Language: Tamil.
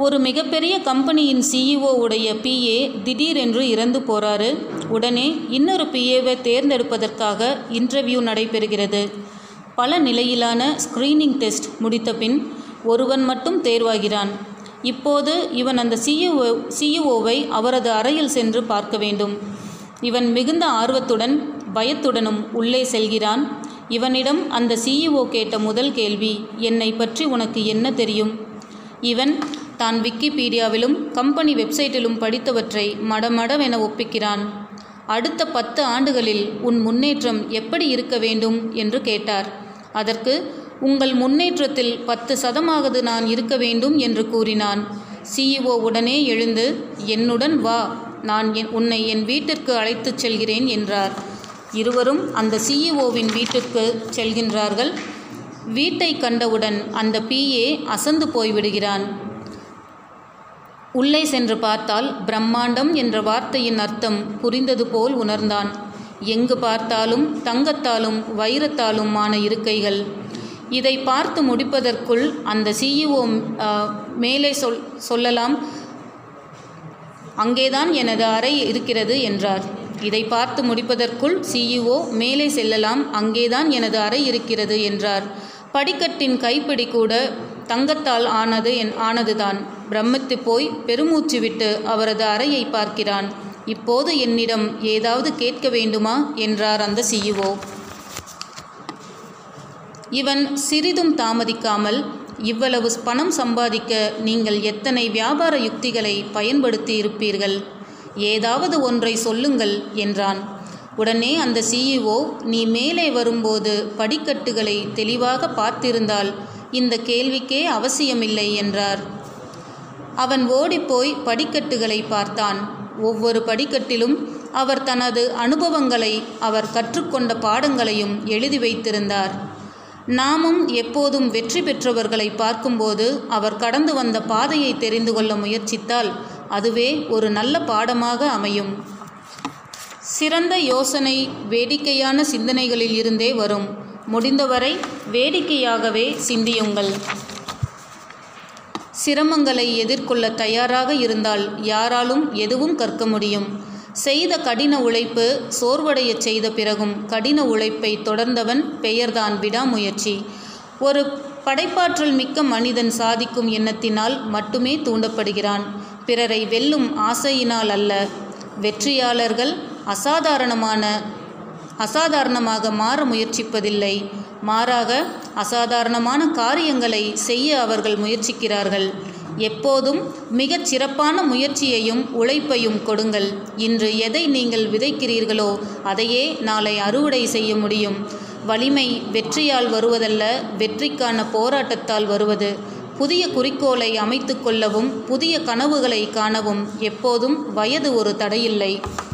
ஒரு மிகப்பெரிய கம்பெனியின் சிஇஓ உடைய பிஏ திடீரென்று இறந்து போறாரு. உடனே இன்னொரு பிஏவை தேர்ந்தெடுப்பதற்காக இன்டர்வியூ நடைபெறுகிறது. பல நிலையிலான ஸ்கிரீனிங் டெஸ்ட் முடித்த பின் ஒருவன் மட்டும் தேர்வாகிறான். இப்போது இவன் அந்த சிஇஓ சிஇஓவை அவரது அறையில் சென்று பார்க்க வேண்டும். இவன் மிகுந்த ஆர்வத்துடன் பயத்துடனும் உள்ளே செல்கிறான். இவனிடம் அந்த சிஇஓ கேட்ட முதல் கேள்வி என்னை பற்றி உனக்கு என்ன தெரியும்? இவன் தான் விக்கிபீடியாவிலும் கம்பெனி வெப்சைட்டிலும் படித்தவற்றை மடமடவென ஒப்பிக்கிறான். அடுத்த பத்து ஆண்டுகளில் உன் முன்னேற்றம் எப்படி இருக்க வேண்டும் என்று கேட்டார். அதற்கு உங்கள் முன்னேற்றத்தில் பத்து சதமாவது நான் இருக்க வேண்டும் என்று கூறினான். சிஇஓ உடனே எழுந்து என்னுடன் வா நான் என் உன்னை என் வீட்டிற்கு அழைத்துச் செல்கிறேன் என்றார். இருவரும் அந்த சிஇஓவின் வீட்டிற்கு செல்கின்றார்கள். வீட்டை கண்டவுடன் அந்த பிஏ அசந்து போய்விடுகிறான். உள்ளே சென்று பார்த்தால் பிரம்மாண்டம் என்ற வார்த்தையின் அர்த்தம் புரிந்தது போல் உணர்ந்தான். எங்கு பார்த்தாலும் தங்கத்தாலும் வைரத்தாலும் ஆன இருக்கைகள். இதை பார்த்து முடிப்பதற்குள் அந்த சிஇஓ மேலே சொல் சொல்லலாம். அங்கேதான் எனது அறை இருக்கிறது என்றார். இதை பார்த்து முடிப்பதற்குள் சிஇஓ மேலே செல்லலாம். அங்கேதான் எனது அறை இருக்கிறது என்றார். படிக்கட்டின் கைப்பிடி கூட தங்கத்தால் ஆனது என் ஆனதுதான். பிரமித்து போய் பெருமூச்சு விட்டு அவரது அறையை பார்க்கிறான். இப்போது என்னிடம் ஏதாவது கேட்க வேண்டுமா? என்றார் அந்த சிஇஓ. இவன் சிறிதும் தாமதிக்காமல் இவ்வளவு பணம் சம்பாதிக்க நீங்கள் எத்தனை வியாபார யுக்திகளை பயன்படுத்தி இருப்பீர்கள்? ஏதாவது ஒன்றை சொல்லுங்கள் என்றான். உடனே அந்த சிஇஓ நீ மேலே வரும்போது படிக்கட்டுகளை தெளிவாக பார்த்திருந்தால் இந்த கேள்விக்கே அவசியமில்லை என்றார். அவன் ஓடிப்போய் படிக்கட்டுகளை பார்த்தான். ஒவ்வொரு படிக்கட்டிலும் அவர் தனது அனுபவங்களை அவர் கற்றுக்கொண்ட பாடங்களையும் எழுதி வைத்திருந்தார். நாமும் எப்போதும் வெற்றி பெற்றவர்களை பார்க்கும்போது அவர் கடந்து வந்த பாதையை தெரிந்து கொள்ள முயற்சித்தால் அதுவே ஒரு நல்ல பாடமாக அமையும். சிறந்த யோசனை வேடிக்கையான சிந்தனைகளில் இருந்தே வரும். முடிந்தவரை வேடிக்கையாகவே சிந்தியுங்கள். சிரமங்களை எதிர்கொள்ள தயாராக இருந்தால் யாராலும் எதுவும் கற்க முடியும். செய்த கடின உழைப்பு சோர்வடையச் செய்த பிறகும் கடின உழைப்பை தொடர்ந்தவன் பெயர்தான் விடாமுயற்சி. ஒரு படைப்பாற்றல் மிக்க மனிதன் சாதிக்கும் எண்ணத்தினால் மட்டுமே தூண்டப்படுகிறான். பிறரை வெல்லும் ஆசையினால் அல்ல. வெற்றியாளர்கள் அசாதாரணமான அசாதாரணமாக மாற முயற்சிப்பதில்லை. மாறாக அசாதாரணமான காரியங்களை செய்ய அவர்கள் முயற்சிக்கிறார்கள். எப்போதும் மிகச் சிறப்பான முயற்சியையும் உழைப்பையும் கொடுங்கள். இன்று எதை நீங்கள் விதைக்கிறீர்களோ அதையே நாளை அறுவடை செய்ய முடியும். வலிமை வெற்றியால் வருவதல்ல வெற்றிக்கான போராட்டத்தால் வருவது. புதிய குறிக்கோளை அமைத்து கொள்ளவும் புதிய கனவுகளை காணவும் எப்போதும் வயது ஒரு தடையில்லை.